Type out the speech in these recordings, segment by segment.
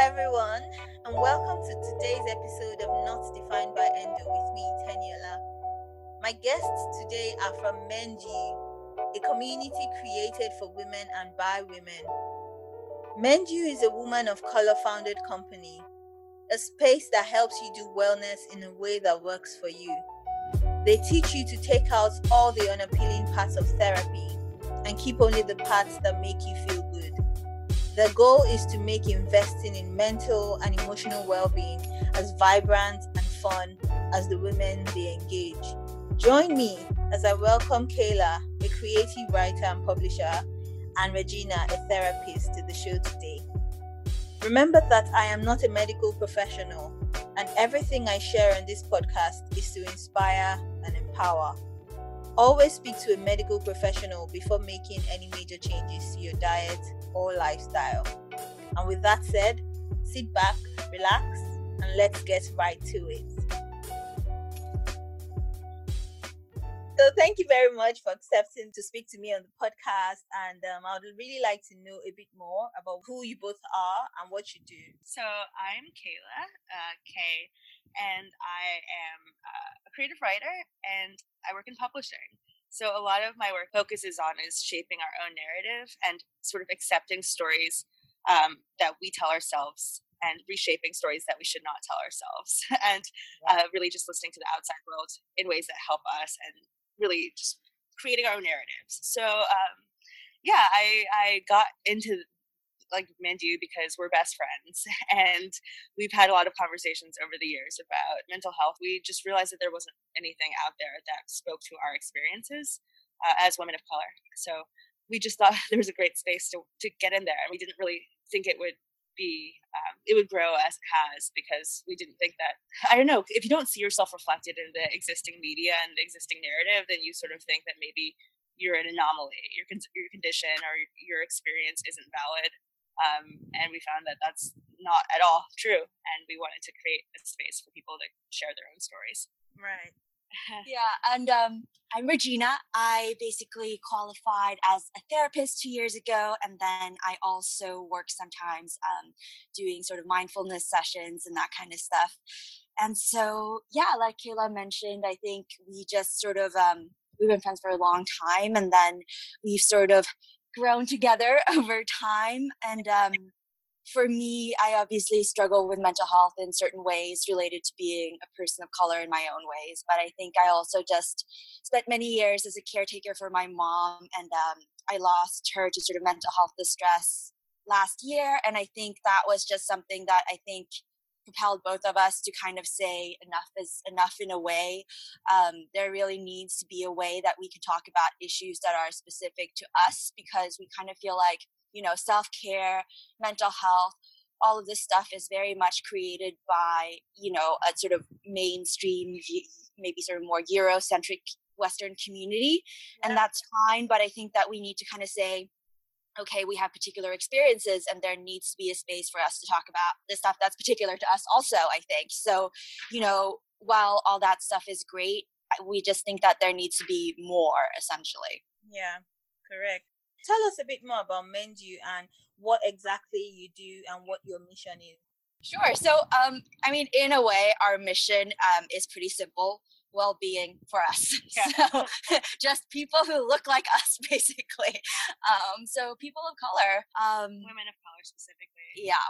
everyone, and welcome to today's episode of Not Defined by Endo with me, Teniola. My guests today are from Mendu, a community created for women and by women. Mendu is a woman of color founded company, a space that helps you do wellness in a way that works for you. They teach you to take out all the unappealing parts of therapy and keep only the parts that make you feel. The goal is to make investing in mental and emotional well being as vibrant and fun as the women they engage. Join me as I welcome Kayla, a creative writer and publisher, and Regina, a therapist, to the show today. Remember that I am not a medical professional, and everything I share on this podcast is to inspire and empower. Always speak to a medical professional before making any major changes to your diet or lifestyle. And with that said, sit back, relax, and let's get right to it. So, thank you very much for accepting to speak to me on the podcast. And um, I would really like to know a bit more about who you both are and what you do. So, I'm Kayla, uh, Kay, and I am uh, a creative writer and I work in publishing. So a lot of my work focuses on is shaping our own narrative and sort of accepting stories um, that we tell ourselves and reshaping stories that we should not tell ourselves and uh, really just listening to the outside world in ways that help us and really just creating our own narratives. So um, yeah, I, I got into like Mendu because we're best friends and we've had a lot of conversations over the years about mental health. We just realized that there wasn't anything out there that spoke to our experiences uh, as women of color. So we just thought there was a great space to, to get in there and we didn't really think it would be um, it would grow as it has because we didn't think that i don't know if you don't see yourself reflected in the existing media and the existing narrative then you sort of think that maybe you're an anomaly your, your condition or your experience isn't valid um, and we found that that's not at all true. And we wanted to create a space for people to share their own stories. Right. yeah, and um, I'm Regina. I basically qualified as a therapist two years ago, and then I also work sometimes um, doing sort of mindfulness sessions and that kind of stuff. And so, yeah, like Kayla mentioned, I think we just sort of um, we've been friends for a long time, and then we've sort of grown together over time. And um, for me, I obviously struggle with mental health in certain ways related to being a person of color in my own ways. But I think I also just spent many years as a caretaker for my mom, and um, I lost her to sort of mental health distress last year. And I think that was just something that I think propelled both of us to kind of say enough is enough in a way. Um, there really needs to be a way that we can talk about issues that are specific to us because we kind of feel like, you know, self care, mental health, all of this stuff is very much created by, you know, a sort of mainstream, maybe sort of more Eurocentric Western community. Yeah. And that's fine. But I think that we need to kind of say, okay, we have particular experiences and there needs to be a space for us to talk about the stuff that's particular to us also, I think. So, you know, while all that stuff is great, we just think that there needs to be more essentially. Yeah, correct. Tell us a bit more about Mendu and what exactly you do and what your mission is. Sure. So, um, I mean, in a way, our mission um, is pretty simple well-being for us yeah. so just people who look like us basically um, so people of color um, women of color specifically yeah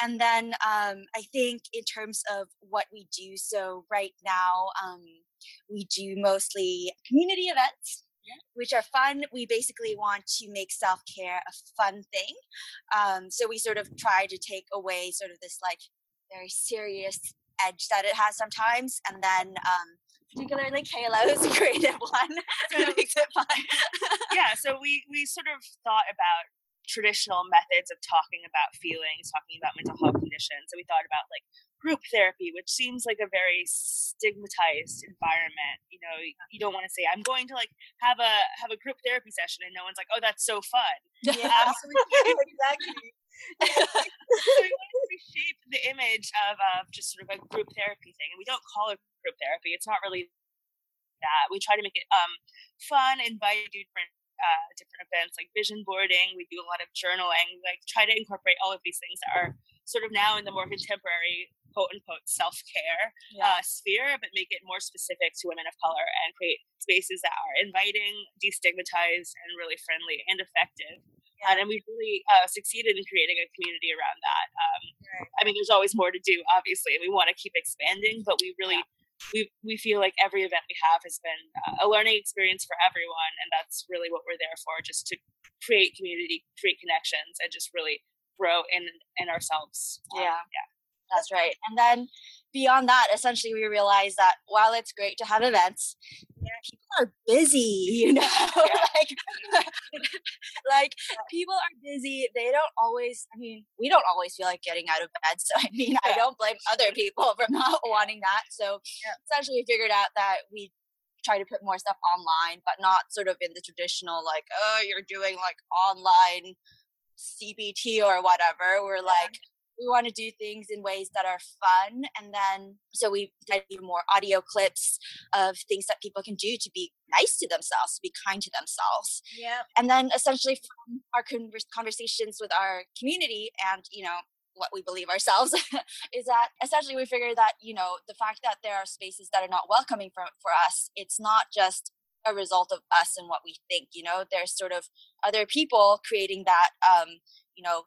and then um, i think in terms of what we do so right now um, we do mostly community events which are fun. We basically want to make self care a fun thing. Um, so we sort of try to take away sort of this like very serious edge that it has sometimes, and then um, particularly Kayla's creative one that makes it fun. yeah, so we we sort of thought about traditional methods of talking about feelings, talking about mental health conditions. So we thought about like group therapy, which seems like a very stigmatized environment. You know, you don't want to say, I'm going to like have a have a group therapy session and no one's like, oh, that's so fun. Yeah, um, exactly so we want to reshape the image of, of just sort of a group therapy thing. And we don't call it group therapy. It's not really that. We try to make it um, fun, invite different uh, different events like vision boarding. We do a lot of journaling. Like try to incorporate all of these things that are sort of now in the more contemporary quote unquote self care yeah. uh, sphere, but make it more specific to women of color and create spaces that are inviting, destigmatized, and really friendly and effective. Yeah. And we've really uh, succeeded in creating a community around that. Um, right. I mean, there's always more to do, obviously, and we want to keep expanding, but we really yeah we we feel like every event we have has been uh, a learning experience for everyone and that's really what we're there for just to create community create connections and just really grow in in ourselves. Um, yeah. yeah. That's right. And then beyond that, essentially, we realized that while it's great to have events, people are busy, you know? like, like uh, people are busy. They don't always, I mean, we don't always feel like getting out of bed. So, I mean, I don't blame other people for not wanting that. So, essentially, we figured out that we try to put more stuff online, but not sort of in the traditional, like, oh, you're doing like online CBT or whatever. We're like, we want to do things in ways that are fun and then so we did more audio clips of things that people can do to be nice to themselves to be kind to themselves. Yeah and then essentially from our conversations with our community and you know what we believe ourselves is that essentially we figure that you know the fact that there are spaces that are not welcoming for, for us it's not just a result of us and what we think you know there's sort of other people creating that um you know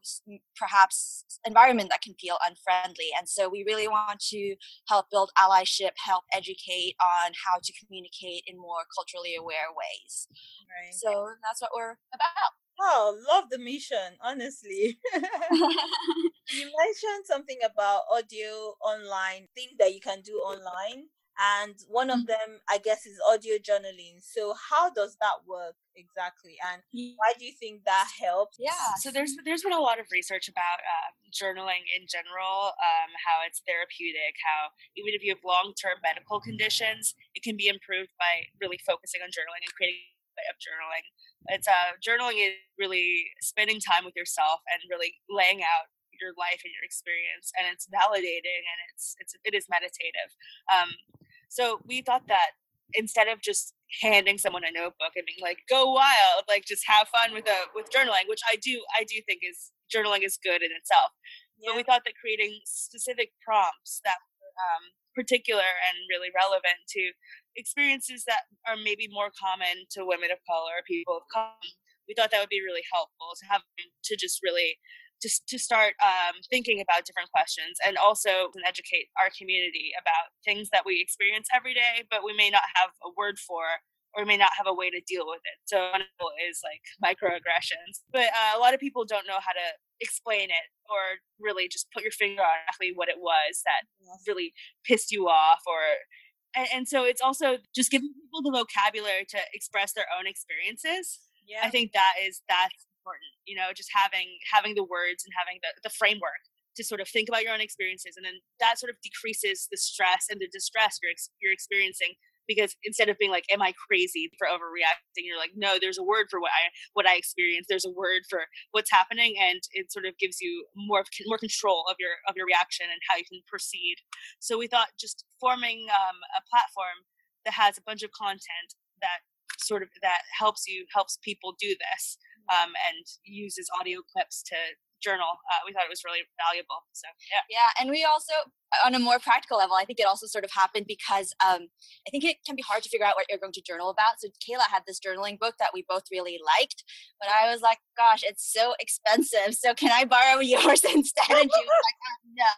perhaps environment that can feel unfriendly and so we really want to help build allyship help educate on how to communicate in more culturally aware ways right. so that's what we're about Oh, love the mission, honestly. you mentioned something about audio online, things that you can do online and one of mm-hmm. them i guess is audio journaling. So how does that work exactly? And why do you think that helps? Yeah so there's there's been a lot of research about uh, journaling in general um, how it's therapeutic how even if you have long-term medical conditions it can be improved by really focusing on journaling and creating of journaling. It's uh journaling is really spending time with yourself and really laying out your life and your experience and it's validating and it's it's it is meditative. Um so we thought that instead of just handing someone a notebook and being like, "Go wild," like just have fun with a with journaling, which I do I do think is journaling is good in itself. Yeah. But we thought that creating specific prompts that were um, particular and really relevant to experiences that are maybe more common to women of color, people of color, we thought that would be really helpful to have to just really to, to start um, thinking about different questions and also educate our community about things that we experience every day, but we may not have a word for or may not have a way to deal with it. So one is like microaggressions, but uh, a lot of people don't know how to explain it or really just put your finger on exactly what it was that really pissed you off or and, and so it's also just giving people the vocabulary to express their own experiences. Yeah. I think that is that's important you know just having having the words and having the, the framework to sort of think about your own experiences and then that sort of decreases the stress and the distress you're, you're experiencing because instead of being like am i crazy for overreacting? you're like no there's a word for what i what i experience. There's a word for what's happening and it sort of gives you more more control of your of your reaction and how you can proceed. So we thought just forming um, a platform that has a bunch of content that sort of that helps you helps people do this um, and uses audio clips to journal. Uh, we thought it was really valuable. So yeah, yeah, and we also, on a more practical level, I think it also sort of happened because um, I think it can be hard to figure out what you're going to journal about. So Kayla had this journaling book that we both really liked, but I was like, "Gosh, it's so expensive. So can I borrow yours instead?" And she was like, "No."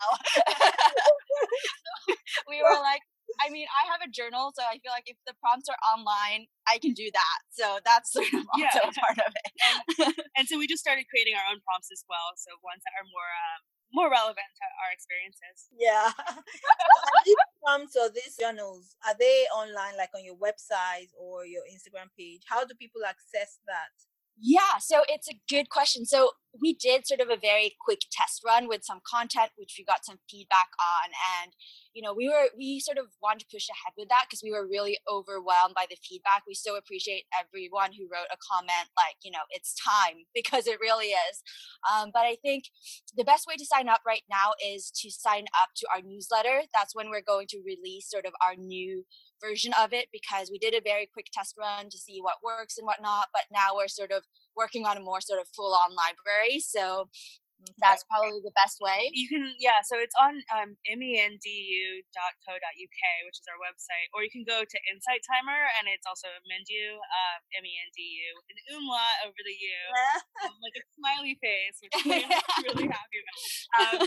we were like, I mean, I have a journal, so I feel like if the prompts are online, I can do that. So that's sort of also yeah. part of it. and, and, so we just started creating our own prompts as well. So ones that are more um, more relevant to our experiences. Yeah. these prompts or these journals, are they online, like on your website or your Instagram page? How do people access that? Yeah, so it's a good question. So we did sort of a very quick test run with some content, which we got some feedback on, and you know we were we sort of wanted to push ahead with that because we were really overwhelmed by the feedback. We so appreciate everyone who wrote a comment like you know it's time because it really is. Um, but I think the best way to sign up right now is to sign up to our newsletter. That's when we're going to release sort of our new version of it because we did a very quick test run to see what works and whatnot. But now we're sort of working on a more sort of full on library. So that's probably the best way. You can, yeah. So it's on um, mendu.co.uk, which is our website, or you can go to Insight Timer, and it's also Mendu, uh, M-E-N-D-U, with an umlaut over the U, like a smiley face, which I'm really happy about. Um,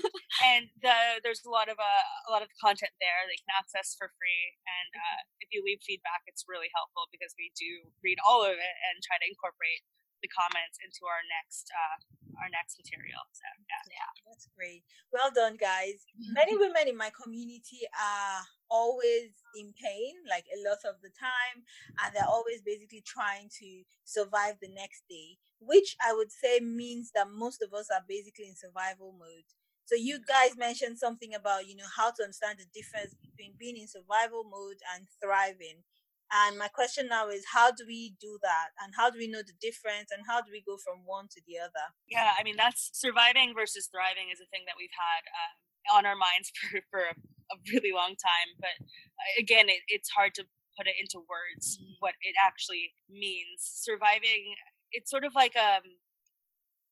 and the, there's a lot of uh, a lot of content there that you can access for free. And uh, if you leave feedback, it's really helpful because we do read all of it and try to incorporate the comments into our next uh, our next material. So yeah, yeah, that's great. Well done, guys. Many women in my community are always in pain, like a lot of the time, and they're always basically trying to survive the next day, which I would say means that most of us are basically in survival mode. So you guys mentioned something about you know how to understand the difference between being in survival mode and thriving. And my question now is how do we do that? And how do we know the difference? And how do we go from one to the other? Yeah, I mean, that's surviving versus thriving is a thing that we've had uh, on our minds for, for a, a, really long time. But uh, again, it, it's hard to put it into words mm-hmm. what it actually means. Surviving, it's sort of like um,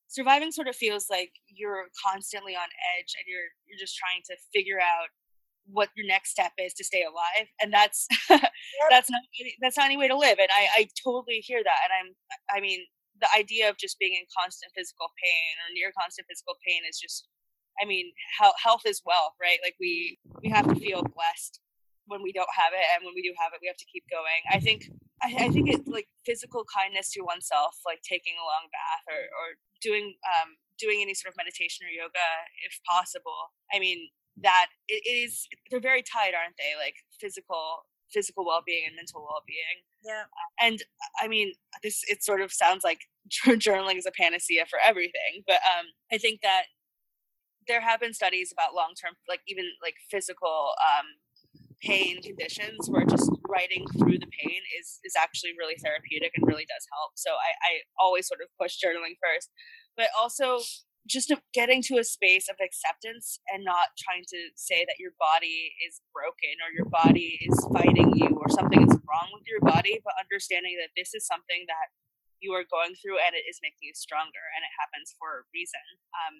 surviving sort of feels like you're constantly on edge and you're you're just trying to figure out what your next step is to stay alive and that's yep. that's not that's not any way to live and I, I totally hear that and i'm i mean the idea of just being in constant physical pain or near constant physical pain is just i mean health is wealth right? Like we we have to feel blessed when we don't have it and when we do have it we have to keep going. I think i, I think it's like physical kindness to oneself like taking a long bath or, or doing um doing any sort of meditation or yoga if possible. I mean that it is they're very tied aren't they? Like physical physical well-being and mental well-being. Yeah. And i mean this it sort of sounds like journaling is a panacea for everything but um i think that there have been studies about long-term like even like physical um pain conditions where just writing through the pain is is actually really therapeutic and really does help. So i i always sort of push journaling first. But also just getting to a space of acceptance and not trying to say that your body is broken or your body is fighting you or something is wrong with your body, but understanding that this is something that you are going through and it is making you stronger and it happens for a reason. Um,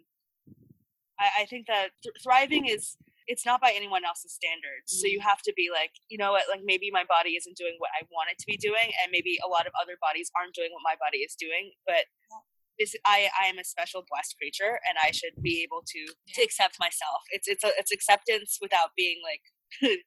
I, I, think that th- thriving is it's not by anyone else's standards. So you mm. have to be like, you know what, like maybe my body isn't doing what I want it to be doing, and maybe a lot of other bodies aren't doing what my body is doing, but I I am a special blessed creature and I should be able to yeah. to accept myself. It's it's a, it's acceptance without being like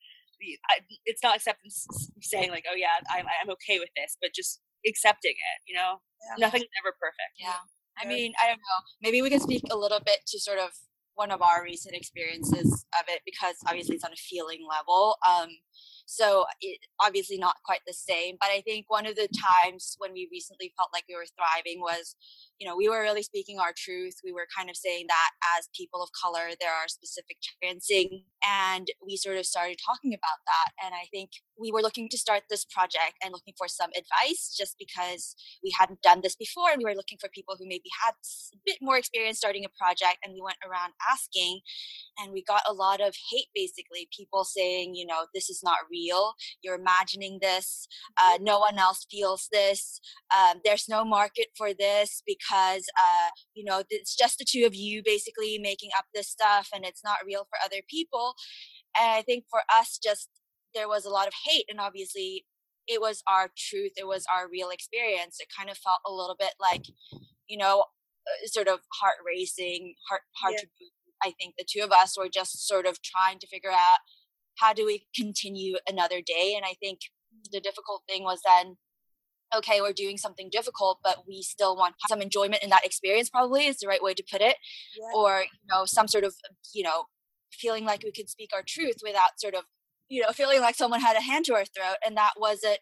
it's not acceptance saying like oh yeah I'm I'm okay with this, but just accepting it. You know, yeah. nothing's ever perfect. Yeah. I mean, I don't know. Maybe we can speak a little bit to sort of one of our recent experiences of it because obviously it's on a feeling level. Um, so it obviously not quite the same. But I think one of the times when we recently felt like we were thriving was you know, we were really speaking our truth. We were kind of saying that as people of color, there are specific experiencing, and we sort of started talking about that. And I think we were looking to start this project and looking for some advice just because we hadn't done this before. And we were looking for people who maybe had a bit more experience starting a project. And we went around asking, and we got a lot of hate basically, people saying, you know, this is not real. You're imagining this. Uh, no one else feels this. Um, there's no market for this because because uh, you know it's just the two of you basically making up this stuff and it's not real for other people. And i think for us just there was a lot of hate and obviously it was our truth it was our real experience. It kind of felt a little bit like you know uh, sort of heart racing heart hard yeah. to i think the two of us were just sort of trying to figure out how do we continue another day. And i think the difficult thing was then okay, we're doing something difficult, but we still want some enjoyment in that experience, probably is the right way to put it. Yeah. Or, you know, some sort of, you know, feeling like we could speak our truth without sort of, you know, feeling like someone had a hand to our throat. And that wasn't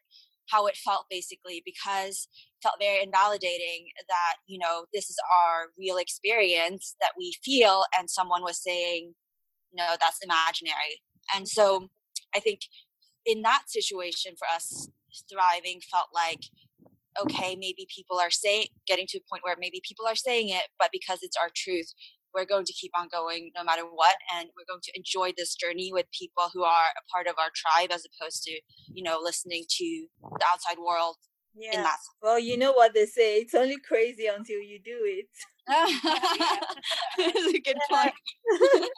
how it felt basically because it felt very invalidating that, you know, this is our real experience that we feel and someone was saying, no, that's imaginary. And so I think in that situation for us thriving felt like okay maybe people are saying getting to a point where maybe people are saying it but because it's our truth we're going to keep on going no matter what and we're going to enjoy this journey with people who are a part of our tribe as opposed to you know listening to the outside world yeah. Well, you know what they say. It's only crazy until you do it. That's a good point.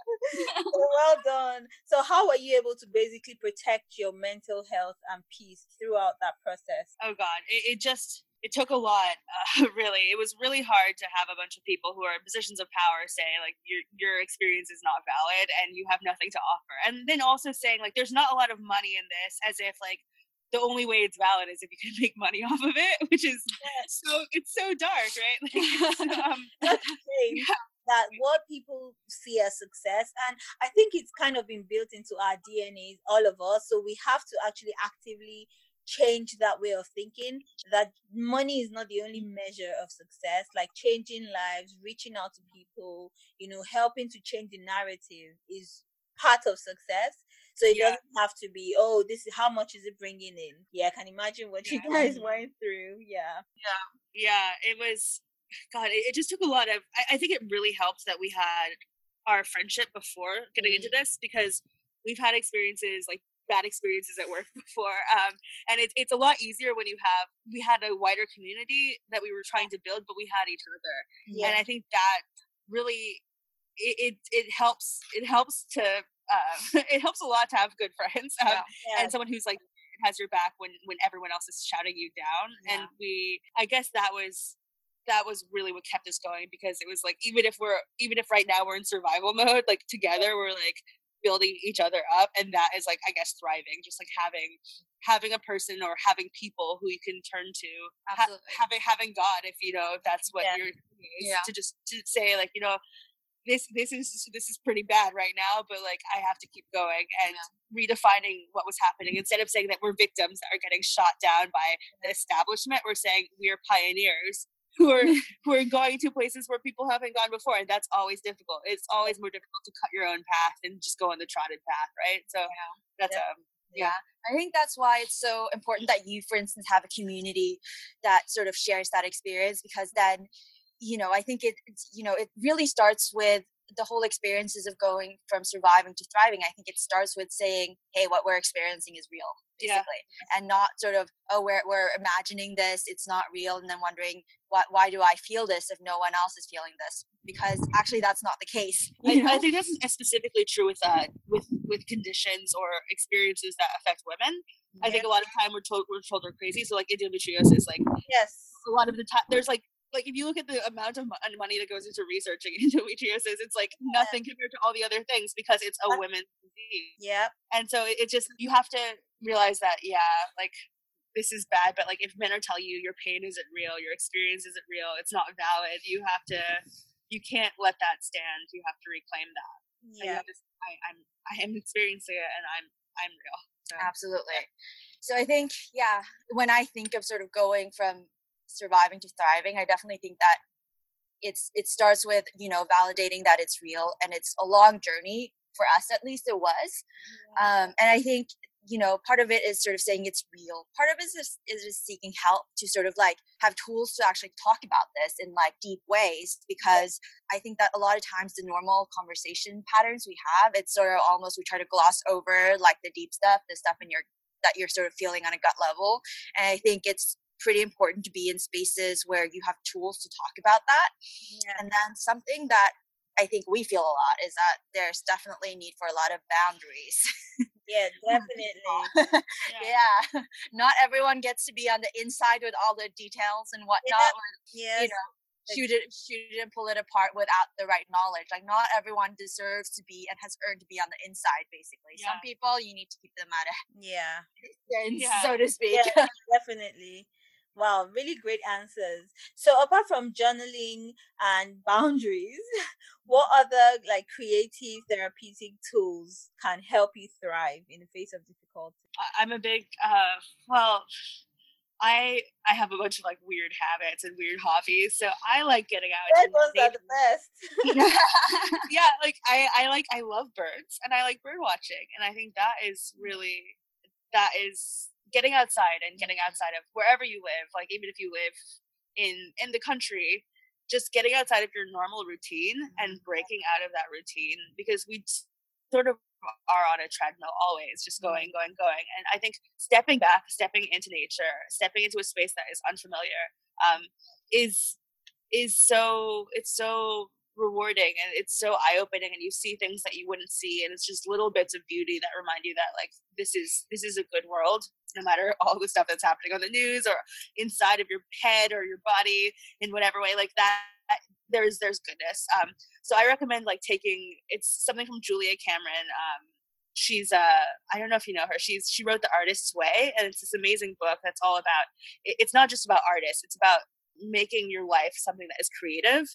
well done. So, how were you able to basically protect your mental health and peace throughout that process? Oh God, it, it just it took a lot. Uh, really, it was really hard to have a bunch of people who are in positions of power say like your your experience is not valid and you have nothing to offer, and then also saying like there's not a lot of money in this, as if like the only way it's valid is if you can make money off of it, which is yes. so it's so dark, right? Like, um, That's the thing. Yeah. That what people see as success, and I think it's kind of been built into our DNA, all of us. So we have to actually actively change that way of thinking that money is not the only measure of success like changing lives reaching out to people you know helping to change the narrative is part of success so it yeah. doesn't have to be, oh, this is how much is it bringing in? Yeah, I can imagine what yeah. you guys went through. Yeah. Yeah. Yeah. It was, God, it, it just took a lot of, I, I, think it really helped that we had our friendship before getting mm-hmm. into this because we've had experiences like bad experiences at work before. Um, and it's it's a lot easier when you have, we had a wider community that we were trying to build, but we had each other. Yeah. And I think that really, it, it, it helps, it helps to um, it helps a lot to have good friends um, yeah. Yeah. and someone who's like has your back when when everyone else is shouting you down. Yeah. And we, I guess that was that was really what kept us going because it was like even if we're even if right now we're in survival mode, like together we're like building each other up and that is like i guess thriving just like having having a person or having people who you can turn to ha- having having god if you know if that's what yeah. you're yeah. to just to say like you know this this is this is pretty bad right now but like i have to keep going and yeah. redefining what was happening instead of saying that we're victims that are getting shot down by the establishment we're saying we're pioneers who are who are going to places where people haven't gone before and that's always difficult it's always more difficult to cut your own path and just go on the trotted path right so yeah. that's yeah. um yeah. I think that's why it's so important that you, for instance, have a community that sort of shares that experience because then you know i think it, it's you know it really starts with the whole experiences of going from surviving to thriving. I think it starts with saying hey what we're experiencing is real basically yeah. and not sort of oh we're, we're imagining this it's not real and then wondering what why do i feel this if no one else is feeling this? Because actually that's not the case I, I, think that's specifically true with uh with with conditions or experiences that affect women. Yeah. i think a lot of time we're told we're told we're crazy so like endometriosis like yes. a lot of the time there's like like if you look at the amount of money that goes into researching endometriosis, it's like nothing compared to all the other things because it's a women's disease. Yeah. And so it just you have to realize that yeah, like this is bad, but like if men are telling you your pain isn't real, your experience isn't real, it's not valid, you have to you can't let that stand. You have to reclaim that. Yeah. Just, I, I'm I am experiencing it and I'm I'm real. So. Absolutely. So I think, yeah, when I think of sort of going from surviving to thriving i definitely think that it's it starts with you know validating that it's real and it's a long journey for us at least it was. Um, and i think you know part of it is sort of saying it's real. Part of it is just, is just seeking help to sort of like have tools to actually talk about this in like deep ways because i think that a lot of times the normal conversation patterns we have it's sort of almost we try to gloss over like the deep stuff the stuff in your that you're sort of feeling on a gut level. And i think it's pretty important to be in spaces where you have tools to talk about that. Yeah. And then something that I think we feel a lot is that there's definitely need for a lot of boundaries. Yeah, definitely. yeah. yeah. Not everyone gets to be on the inside with all the details and whatnot. Yeah. You know, shoot it, shoot it and pull it apart without the right knowledge. Like not everyone deserves to be and has earned to be on the inside. Basically, yeah. some people you need to keep them at a yeah, yeah. so to speak. Yeah, definitely. Wow, really great answers. So apart from journaling and boundaries, what other like creative therapeutic tools can help you thrive in the face of difficulty? I'm a big uh well I I have a bunch of like weird habits and weird hobbies, so I like getting out. Those are the best. yeah. yeah, like I I like I love birds and I like bird watching, and I think that is really that is getting outside and getting outside of wherever you live like even if you live in in the country just getting outside of your normal routine and mm-hmm. breaking out of that routine because we sort of are on a treadmill always just mm-hmm. going going going and i think stepping back stepping into nature stepping into a space that is unfamiliar um, is is so it's so rewarding and it's so eye-opening and you see things that you wouldn't see and it's just little bits of beauty that remind you that like this is this is a good world no matter all the stuff that's happening on the news or inside of your head or your body in whatever way like that there's there's goodness um so i recommend like taking it's something from julia cameron um she's uh i don't know if you know her she's she wrote the artist's way and it's this amazing book that's all about it's not just about artists it's about making your life something that is creative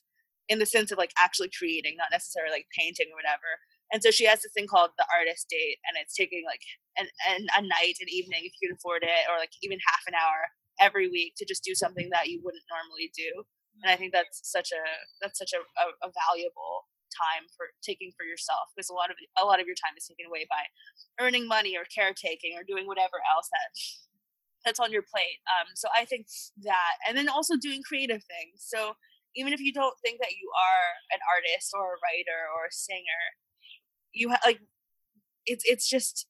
in the sense of like actually creating, not necessarily like painting or whatever. And so she has this thing called the artist date, and it's taking like an, an a night, an evening, if you can afford it, or like even half an hour every week to just do something that you wouldn't normally do. And I think that's such a that's such a, a, a valuable time for taking for yourself because a lot of a lot of your time is taken away by earning money or caretaking or doing whatever else that that's on your plate. Um, so I think that, and then also doing creative things. So even if you don't think that you are an artist or a writer or a singer, you ha- like it's it's just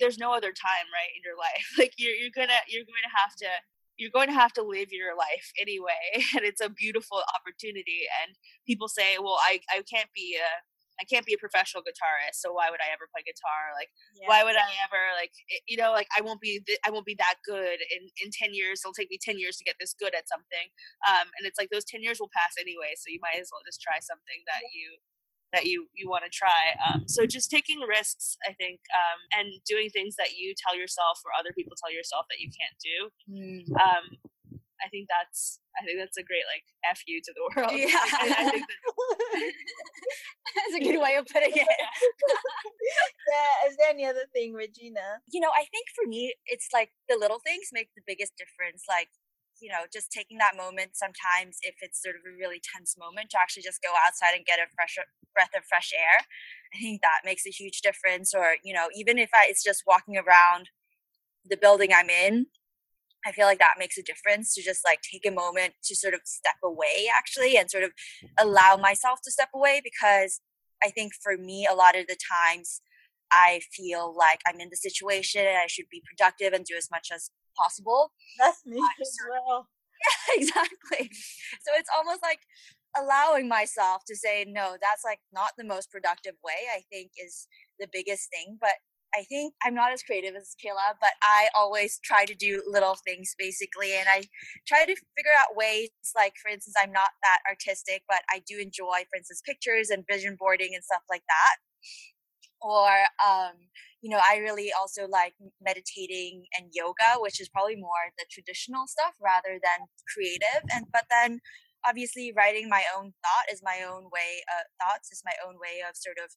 there's no other time right in your life. Like you're you're gonna you're going to have to you're going to have to live your life anyway, and it's a beautiful opportunity. And people say, well, I I can't be a I can't be a professional guitarist, so why would I ever play guitar? Like, yeah. why would I ever like, you know, like I won't be, th- I won't be that good in in ten years. It'll take me ten years to get this good at something. Um, and it's like those ten years will pass anyway, so you might as well just try something that you that you you want to try. Um, so just taking risks, I think, um, and doing things that you tell yourself or other people tell yourself that you can't do. Mm. Um, I think that's I think that's a great like f you to the world. Yeah, I, I think that's a good way of putting it. yeah. Is there any other thing, Regina? You know, I think for me, it's like the little things make the biggest difference. Like you know, just taking that moment sometimes if it's sort of a really tense moment to actually just go outside and get a fresh breath of fresh air. I think that makes a huge difference. Or, you know, even if I, it's just walking around the building I'm in I feel like that makes a difference to just like take a moment to sort of step away actually and sort of allow myself to step away because I think for me, a lot of the times I feel like I'm in the situation and I should be productive and do as much as possible. That's me as well. Yeah, exactly. So it's almost like allowing myself to say, no, that's like not the most productive way, I think is the biggest thing. But I think I'm not as creative as Kayla, but I always try to do little things basically. And I try to figure out ways, like, for instance, I'm not that artistic, but I do enjoy, for instance, pictures and vision boarding and stuff like that. Or, um, you know, I really also like meditating and yoga, which is probably more the traditional stuff rather than creative. And, but then obviously writing my own thought is my own way, uh, thoughts is my own way of sort of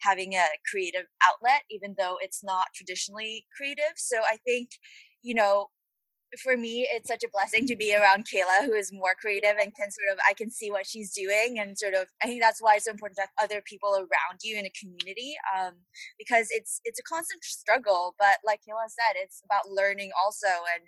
having a creative outlet, even though it's not traditionally creative. So I think, you know, for me, it's such a blessing to be around Kayla, who is more creative and can sort of, I can see what she's doing. And sort of, I think that's why it's so important to have other people around you in a community um, because it's, it's a constant struggle. But like Kayla said, it's about learning also and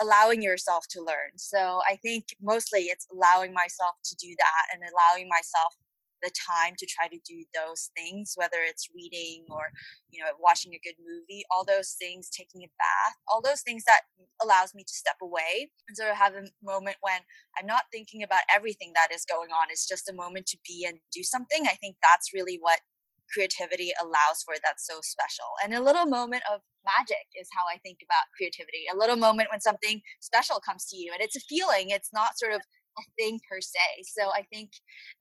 allowing yourself to learn. So I think mostly it's allowing myself to do that and allowing myself the time to try to do those things whether it's reading or you know watching a good movie all those things taking a bath all those things that allows me to step away. And sort of have a moment when i'm not thinking about everything that is going on it's just a moment to be and do something i think that's really what creativity allows for that's so special. And a little moment of magic is how i think about creativity a little moment when something special comes to you and it's a feeling it's not sort of a thing per se. So I think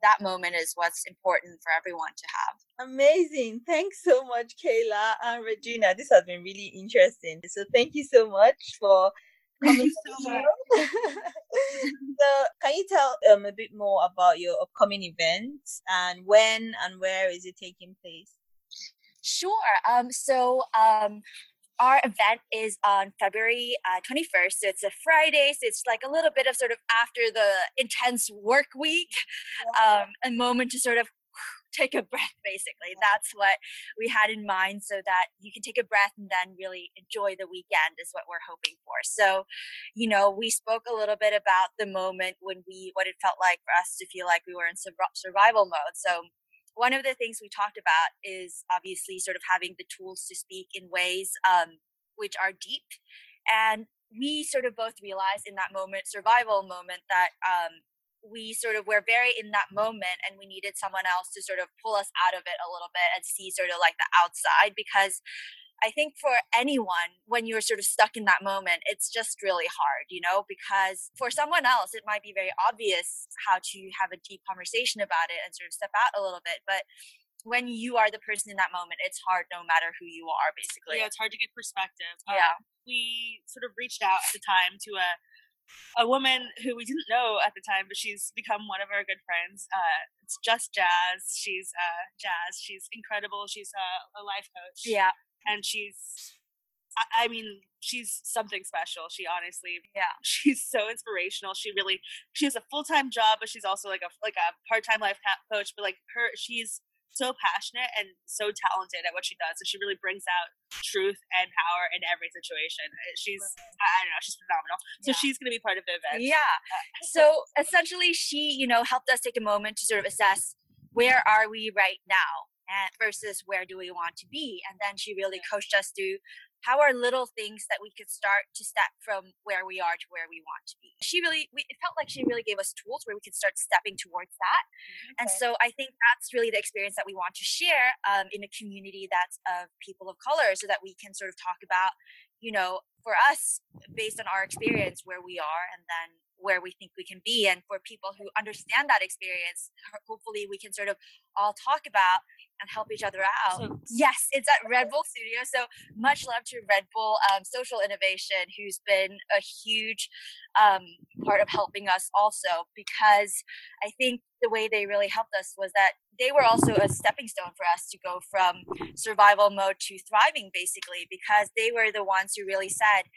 that moment is what's important for everyone to have. Amazing. Thanks so much, Kayla and Regina. This has been really interesting. So thank you so much for coming so so can you tell um a bit more about your upcoming events and when and where is it taking place? Sure. Um, so um, our event is on February uh, 21st. So it's a Friday. So it's like a little bit of sort of after the intense work week, um, a moment to sort of take a breath basically that's what we had in mind so that you can take a breath and then really enjoy the weekend is what we're hoping for so you know we spoke a little bit about the moment when we what it felt like for us to feel like we were in survival mode so one of the things we talked about is obviously sort of having the tools to speak in ways um, which are deep and we sort of both realized in that moment survival moment that um, we sort of were very in that moment and we needed someone else to sort of pull us out of it a little bit and see sort of like the outside because I think for anyone, when you're sort of stuck in that moment, it's just really hard, you know, because for someone else, it might be very obvious how to have a deep conversation about it and sort of step out a little bit. But when you are the person in that moment, it's hard no matter who you are, basically. Yeah, it's hard to get perspective. Yeah. Um, we sort of reached out at the time to a a woman who we didn't know at the time, but she's become one of our good friends. Uh, it's just Jazz. She's uh, Jazz. She's incredible. She's a, a life coach. Yeah, and she's. I, mean, she's something special. She honestly, yeah, she's so inspirational. She really, she has a full time job, but she's also like a like a part time life coach. But like her, she's so passionate and so talented at what she does. And she really brings out truth and power in every situation. Uh, she's, I, I don't know, she's phenomenal. So yeah. she's going to be part of the event. Yeah. Uh, so essentially, she, you know, helped us take a moment to sort of assess where are we right now and versus where do we want to be. And then she really coached us through how are little things that we could start to step from where we are to where we want to be she really we, it felt like she really gave us tools where we could start stepping towards that okay. and so i think that's really the experience that we want to share um, in a community that's of people of color so that we can sort of talk about you know for us based on our experience where we are and then where we think we can be and for people who understand that experience hopefully we can sort of all talk about and help each other out. So, yes, it's at Red Bull Studio. So much love to Red Bull um, Social Innovation, who's been a huge um, part of helping us also, because I think the way they really helped us was that they were also a stepping stone for us to go from survival mode to thriving, basically, because they were the ones who really said,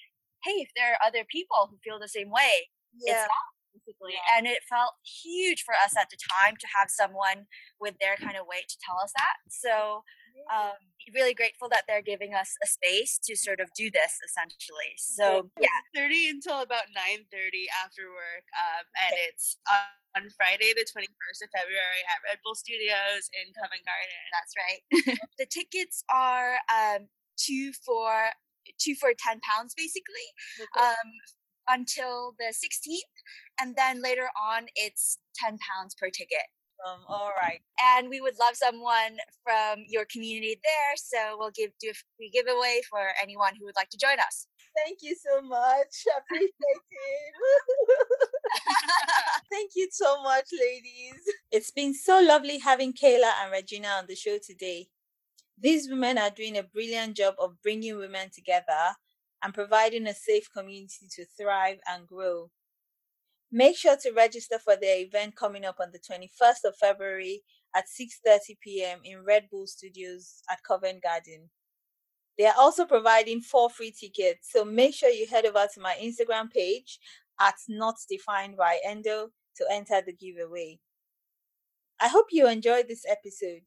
hey, if there are other people who feel the same way, yeah. basically. And it felt huge for us at the time to have someone with their kind of weight to tell us that. So um, really grateful that they're giving us a space to sort of do this essentially. So yeah, thirty until about nine thirty after work, um, and it's on Friday the twenty first of February at Red Bull Studios in Covent Garden. That's right. the tickets are um, two for two for ten pounds basically. Okay. Um, until the 16th and then later on it's 10 pounds per ticket. Um, all right. And we would love someone from your community there so we'll give do we give away for anyone who would like to join us. Thank you so much. Appreciate it. Thank you so much ladies. It's been so lovely having kayla and regina on the show today. These women are doing a brilliant job of bringing women together and providing a safe community to thrive and grow. Make sure to register for their event coming up on the 21st of February at 6:30 p.m. in Red Bull Studios at Covent Garden. They are also providing four free tickets, so make sure you head over to my Instagram page at Not Defined by Endo to enter the giveaway. I hope you enjoyed this episode.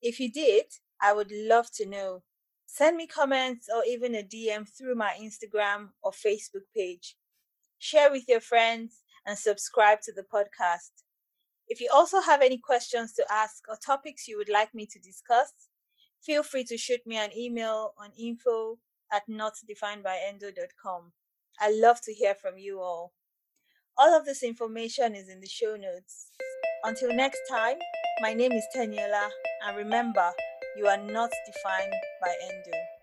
If you did, I would love to know. Send me comments or even a DM through my Instagram or Facebook page. Share with your friends and subscribe to the podcast. If you also have any questions to ask or topics you would like me to discuss, feel free to shoot me an email on info at notdefinedbyendo.com. I love to hear from you all. All of this information is in the show notes. Until next time, my name is Teniola, and remember, you are not defined by endo.